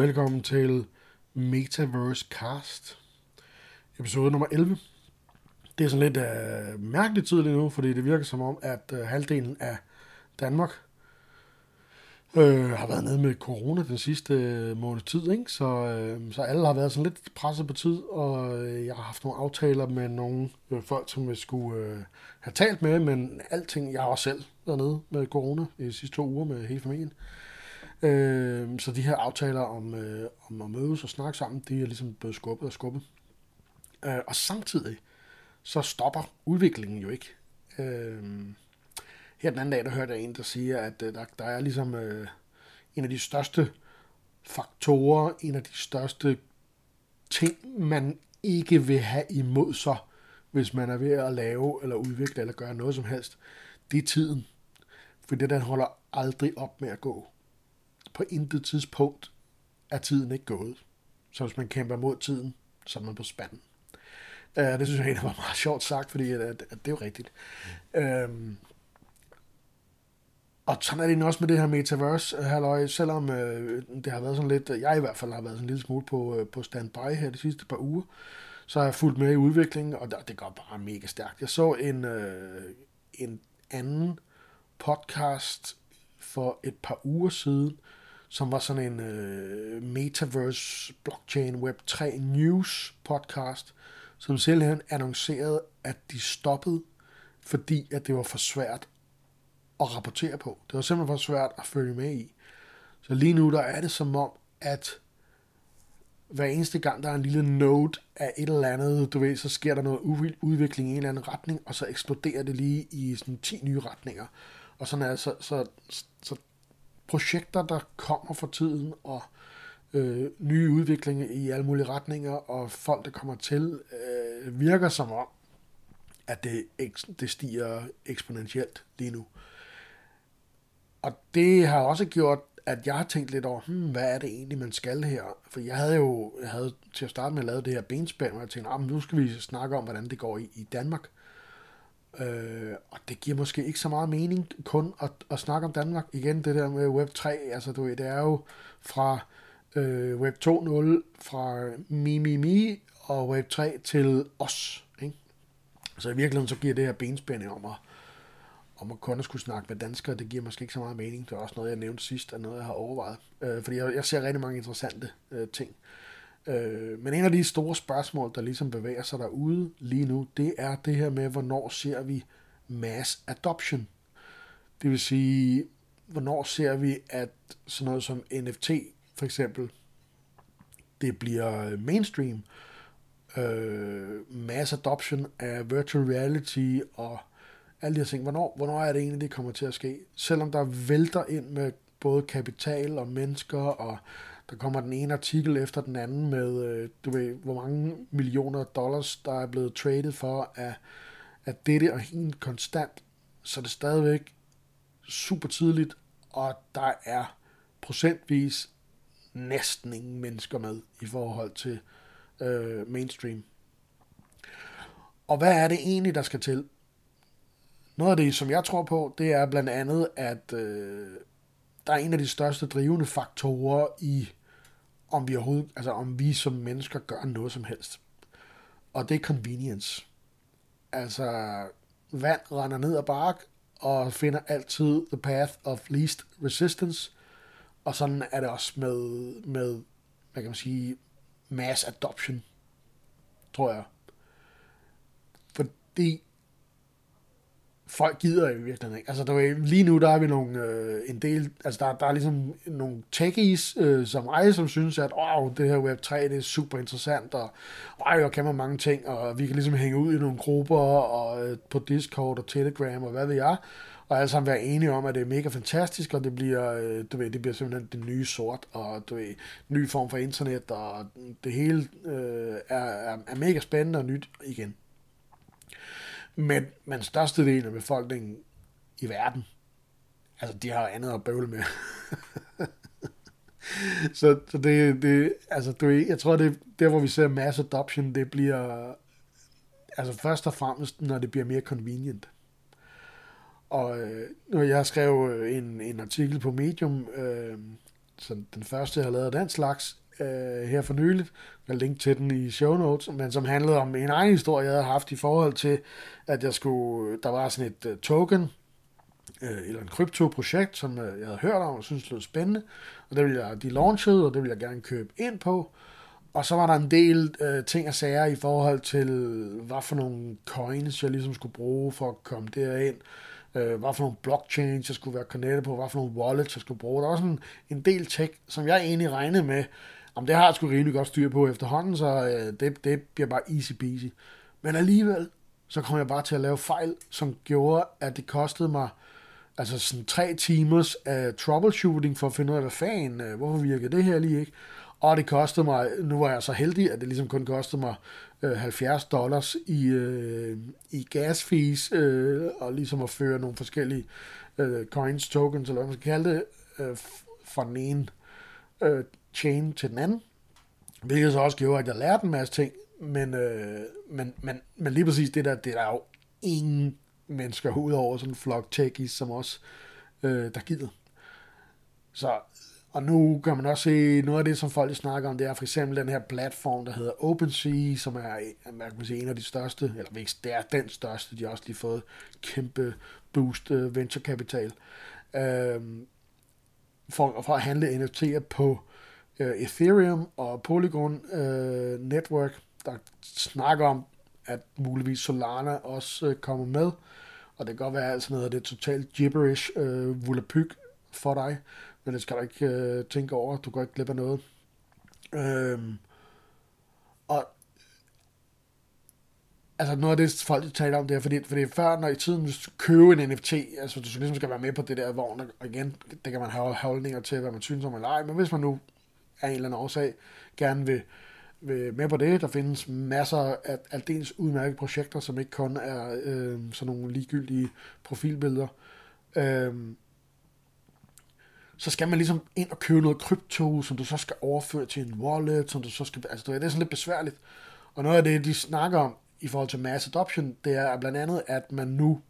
Velkommen til Metaverse Cast, episode nummer 11. Det er sådan lidt øh, uh, mærkeligt tidligt nu, fordi det virker som om, at uh, halvdelen af Danmark uh, har været nede med corona den sidste uh, måned tid, ikke? Så, uh, så alle har været sådan lidt presset på tid, og uh, jeg har haft nogle aftaler med nogle uh, folk, som jeg skulle uh, have talt med, men alting, jeg har også selv været nede med corona i de sidste to uger med hele familien. Øh, Øh, så de her aftaler om, øh, om at mødes og snakke sammen, de er ligesom blevet skubbet og skubbet. Øh, og samtidig, så stopper udviklingen jo ikke. Øh, her den anden dag, der hørte jeg en, der siger, at øh, der, der er ligesom øh, en af de største faktorer, en af de største ting, man ikke vil have imod sig, hvis man er ved at lave eller udvikle eller gøre noget som helst, det er tiden. For det den holder aldrig op med at gå på intet tidspunkt er tiden ikke gået. Så hvis man kæmper mod tiden, så er man på spanden. Uh, det synes jeg egentlig var meget sjovt sagt, fordi at, at, at det er jo rigtigt. Mm. Øhm, og sådan er det også med det her metaverse, øh, halløj, selvom øh, det har været sådan lidt, jeg i hvert fald har været sådan en lille smule på, på standby her de sidste par uger, så har jeg fulgt med i udviklingen, og det går bare mega stærkt. Jeg så en, uh, en anden podcast for et par uger siden, som var sådan en øh, Metaverse Blockchain Web 3 News podcast, som simpelthen annoncerede, at de stoppede, fordi at det var for svært at rapportere på. Det var simpelthen for svært at følge med i. Så lige nu der er det som om, at hver eneste gang, der er en lille note af et eller andet, du ved, så sker der noget udvikling i en eller anden retning, og så eksploderer det lige i sådan 10 nye retninger. Og sådan er så, så, så projekter, der kommer for tiden, og øh, nye udviklinger i alle mulige retninger, og folk, der kommer til, øh, virker som om, at det, det stiger eksponentielt lige nu. Og det har også gjort, at jeg har tænkt lidt over, hmm, hvad er det egentlig, man skal her? For jeg havde jo jeg havde til at starte med lavet det her benspænd, og jeg tænkte, ah, nu skal vi snakke om, hvordan det går i, i Danmark. Øh, og det giver måske ikke så meget mening kun at, at snakke om Danmark. Igen, det der med Web 3, altså du ved, det er jo fra øh, Web 2.0, fra mi, mi, mi og Web 3 til os. Ikke? Så i virkeligheden så giver det her benspænding om at, om at kun at skulle snakke med danskere, det giver måske ikke så meget mening. Det er også noget, jeg nævnte sidst, og noget, jeg har overvejet. Øh, fordi jeg, jeg ser rigtig mange interessante øh, ting. Øh, Øh, men en af de store spørgsmål, der ligesom bevæger sig derude lige nu, det er det her med, hvornår ser vi mass adoption? Det vil sige, hvornår ser vi, at sådan noget som NFT for eksempel, det bliver mainstream. Øh, mass adoption af virtual reality og alle de her ting. Hvornår, hvornår er det egentlig, det kommer til at ske? Selvom der vælter ind med både kapital og mennesker og der kommer den ene artikel efter den anden med, øh, du ved, hvor mange millioner dollars, der er blevet traded for, at, at dette og helt konstant, så er det stadigvæk super tidligt, og der er procentvis næsten ingen mennesker med i forhold til øh, mainstream. Og hvad er det egentlig, der skal til? Noget af det, som jeg tror på, det er blandt andet, at øh, der er en af de største drivende faktorer i om vi overhovedet, altså om vi som mennesker gør noget som helst. Og det er convenience. Altså, vand render ned ad bark, og finder altid the path of least resistance. Og sådan er det også med, med hvad kan man sige, mass adoption, tror jeg. Fordi folk gider i virkeligheden ikke. Altså, der er, lige nu der er vi nogle, øh, en del, altså der, der er ligesom nogle techies øh, som mig, som synes, at wow, det her Web3, det er super interessant, og wow, jeg kan man mange ting, og vi kan ligesom hænge ud i nogle grupper, og øh, på Discord og Telegram, og hvad ved jeg, og alle sammen være enige om, at det er mega fantastisk, og det bliver, øh, du ved, det bliver simpelthen det nye sort, og du ved, ny form for internet, og det hele øh, er, er, er mega spændende og nyt igen. Men, men størstedelen af befolkningen i verden, altså de har andet at bøvle med. så, så det, det, altså du, jeg tror, det der, hvor vi ser mass adoption, det bliver, altså først og fremmest, når det bliver mere convenient. Og øh, når jeg skrev en, en artikel på Medium, øh, så den første, jeg har lavet den slags øh, her for nyligt. Jeg link til den i show notes, men som handlede om en egen historie, jeg havde haft i forhold til, at jeg skulle, der var sådan et uh, token, øh, eller en krypto-projekt, som øh, jeg havde hørt om og synes det lød spændende, og det ville jeg, de launchede, og det ville jeg gerne købe ind på. Og så var der en del øh, ting og sager i forhold til, hvad for nogle coins jeg ligesom skulle bruge for at komme derind, øh, hvad for nogle blockchains jeg skulle være connected på, hvad for nogle wallets jeg skulle bruge. Der var sådan en del tech, som jeg egentlig regnede med, om det har jeg sgu rimelig godt styr på efterhånden, så øh, det, det bliver bare easy peasy. Men alligevel, så kom jeg bare til at lave fejl, som gjorde, at det kostede mig altså sådan tre timers uh, troubleshooting for at finde ud af, hvad fanden, uh, hvorfor virkede det her lige ikke. Og det kostede mig, nu var jeg så heldig, at det ligesom kun kostede mig øh, 70 dollars i, øh, i gas fees, øh, og ligesom at føre nogle forskellige øh, coins, tokens, eller hvad man skal kalde det, øh, fra den ene øh, chain til den anden. Hvilket så også gjorde, at jeg lærte en masse ting, men, øh, men, men, men lige præcis det der, det er der jo ingen mennesker udover sådan en flok techies som os, øh, der gider. Så, og nu kan man også se, noget af det, som folk snakker om, det er for eksempel den her platform, der hedder OpenSea, som er man kan sige, en af de største, eller hvis det er den største, de har også lige fået kæmpe boost uh, venture øh, øhm, for, for at handle NFT'er på øh, Ethereum og Polygon øh, Network, der snakker om, at muligvis Solana også øh, kommer med, og det kan godt være, at sådan noget af det totalt gibberish øh, volapyk for dig, men det skal du ikke øh, tænke over. Du går ikke glip af noget. Øhm, og altså noget af det, folk taler om, det er, fordi, fordi før, når i tiden, hvis du køber en NFT, altså du ligesom skal være med på det der vogn, og igen, det kan man have holdninger til, hvad man synes om eller ej, men hvis man nu af en eller anden årsag gerne vil, vil med på det, der findes masser af aldeles udmærkede projekter, som ikke kun er øh, sådan nogle ligegyldige profilbilleder. Øh, så skal man ligesom ind og købe noget krypto, som du så skal overføre til en wallet, som du så skal, altså det er sådan lidt besværligt. Og noget af det, de snakker om i forhold til mass adoption, det er blandt andet, at man nu,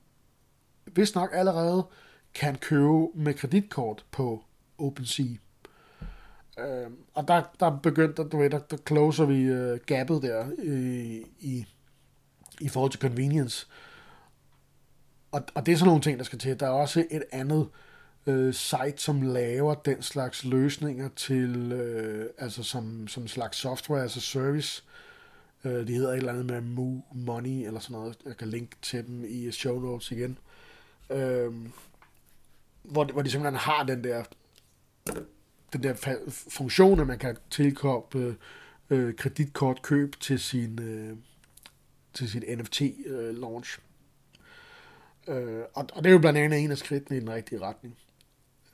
hvis nok allerede, kan købe med kreditkort på OpenSea. Øh, og der, der begyndte, du ved, der, der closer vi øh, gapet der i, i, i forhold til convenience. Og, og det er sådan nogle ting, der skal til. Der er også et andet øh, site, som laver den slags løsninger til, øh, altså som, som slags software altså service. Øh, de hedder et eller andet med Moo Money, eller sådan noget. Jeg kan linke til dem i show notes igen. Øh, hvor, hvor de simpelthen har den der, den der funktion, at man kan tilkoble øh, kreditkortkøb til sin, øh, til sit NFT-launch. Øh, øh, og, og det er jo blandt andet en af skridtene i den rigtige retning.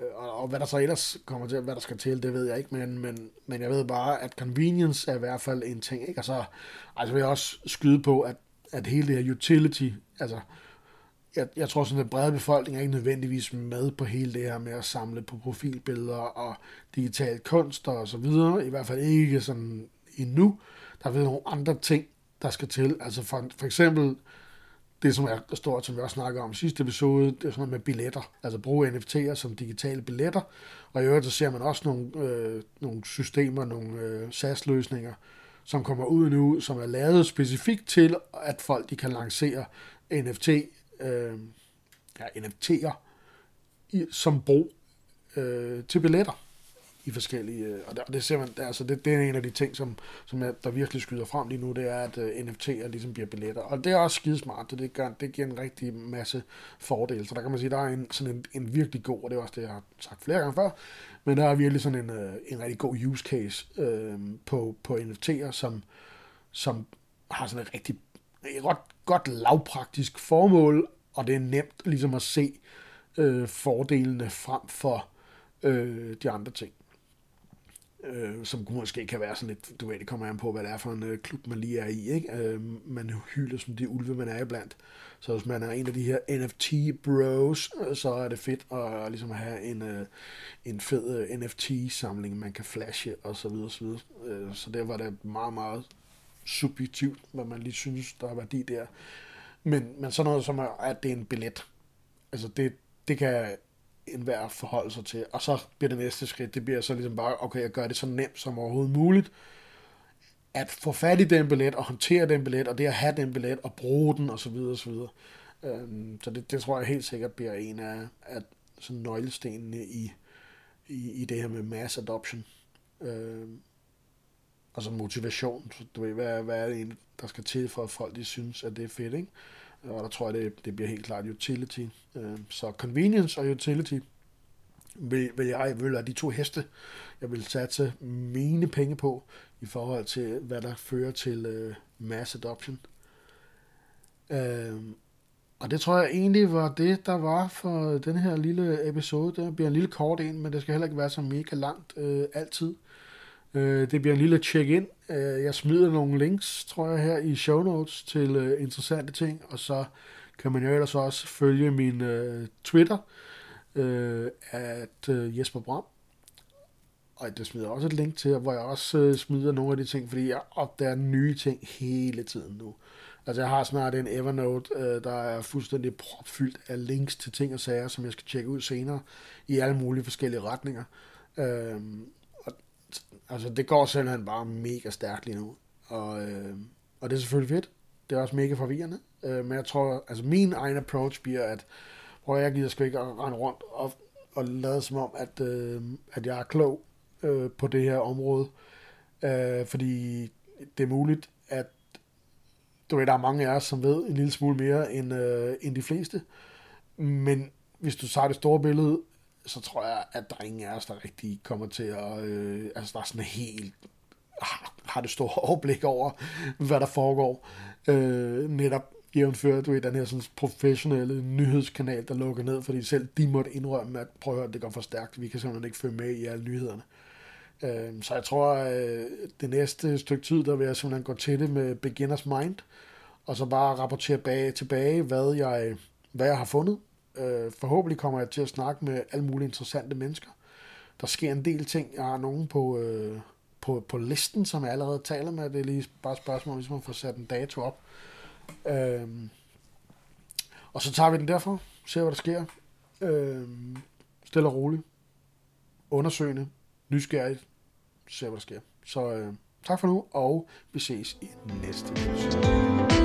Øh, og, og hvad der så ellers kommer til, hvad der skal til, det ved jeg ikke, men, men, men jeg ved bare, at convenience er i hvert fald en ting, ikke? Og så altså vil jeg også skyde på, at, at hele det her utility, altså, jeg, jeg tror sådan, at brede befolkning er ikke nødvendigvis med på hele det her med at samle på profilbilleder og digital kunst og så videre, i hvert fald ikke sådan endnu. Der er nogle andre ting, der skal til, altså for, for eksempel det, som er stort, som vi også snakker om i sidste episode, det er sådan noget med billetter. Altså bruge NFT'er som digitale billetter. Og i øvrigt så ser man også nogle, øh, nogle systemer, nogle øh, SaaS-løsninger, som kommer ud nu, som er lavet specifikt til, at folk de kan lancere NFT, øh, ja, NFT'er i, som brug øh, til billetter i forskellige, øh, og det, det ser man, altså det, det er en af de ting, som, som jeg, der virkelig skyder frem lige nu, det er, at øh, uh, NFT'er ligesom bliver billetter, og det er også skidesmart, det, det, gør, det giver en rigtig masse fordele, så der kan man sige, der er en, sådan en, en virkelig god, og det er også det, jeg har sagt flere gange før, men der er virkelig sådan en, uh, en rigtig god use case uh, på, på NFT'er, som, som har sådan et rigtig godt, godt lavpraktisk formål, og det er nemt ligesom at se øh, fordelene frem for øh, de andre ting øh, som måske kan være sådan lidt, du ved, det kommer an på, hvad det er for en øh, klub, man lige er i, ikke? Øh, man hylder som de ulve, man er iblandt. Så hvis man er en af de her NFT-bros, øh, så er det fedt at, øh, ligesom have en, øh, en fed øh, NFT-samling, man kan flashe, og så videre, så videre. Øh, så det var det meget, meget subjektivt, hvad man lige synes, der er værdi der. Men, men sådan noget som, at det er en billet, altså det, det kan enhver forholde sig til. Og så bliver det næste skridt, det bliver så ligesom bare, okay, jeg gør det så nemt som overhovedet muligt, at få fat i den billet, og håndtere den billet, og det at have den billet, og bruge den, og så videre, og så videre. Øhm, så det, det tror jeg helt sikkert bliver en af, at, sådan nøglestenene i, i, i det her med mass adoption. Øhm, altså motivation. Du ved, hvad, hvad er det egentlig, der skal til for, at folk de synes, at det er fedt, ikke? Og der tror jeg, det, det bliver helt klart utility. Øhm, så convenience og utility vil, vil jeg vil være de to heste, jeg vil satse mine penge på, i forhold til, hvad der fører til øh, mass adoption. Øhm, og det tror jeg egentlig var det, der var for den her lille episode. Det bliver en lille kort en, men det skal heller ikke være så mega langt øh, altid. Øh, det bliver en lille check-in. Øh, jeg smider nogle links, tror jeg, her i show notes til øh, interessante ting, og så kan man jo ellers også følge min øh, Twitter, øh, at øh, Jesper Bram. Og det smider også et link til, hvor jeg også øh, smider nogle af de ting, fordi jeg opdager nye ting hele tiden nu. Altså jeg har snart en Evernote, øh, der er fuldstændig propfyldt af links til ting og sager, som jeg skal tjekke ud senere i alle mulige forskellige retninger. Øh, altså det går simpelthen bare mega stærkt lige nu. Og, øh, og det er selvfølgelig fedt. Det er også mega forvirrende. Øh, men jeg tror, altså min egen approach bliver, at hvor jeg gider sgu ikke at rende rundt og, og lade som om, at, øh, at jeg er klog øh, på det her område. Øh, fordi det er muligt, at du ved, der er mange af os, som ved en lille smule mere end, øh, end de fleste. Men hvis du tager det store billede, så tror jeg, at der er ingen af os, der rigtig kommer til at... Øh, altså, der er sådan helt... Har, har det store overblik over, hvad der foregår. Øh, netop jævnført, du ved, den her sådan professionelle nyhedskanal, der lukker ned, fordi selv de måtte indrømme, at prøv at høre, det går for stærkt, vi kan simpelthen ikke følge med i alle nyhederne. Øh, så jeg tror, at det næste stykke tid, der vil jeg simpelthen gå til det med beginners mind, og så bare rapportere bag, tilbage, hvad jeg, hvad jeg har fundet. Øh, forhåbentlig kommer jeg til at snakke med alle mulige interessante mennesker. Der sker en del ting. Jeg har nogen på, øh, på, på listen, som jeg allerede taler med. Det er lige bare et spørgsmål, hvis man får sat en dato op. Øh, og så tager vi den derfra, ser hvad der sker. Øh, stille og roligt. Undersøgende nysgerrigt, se hvad der sker. Så øh, tak for nu, og vi ses i næste episode.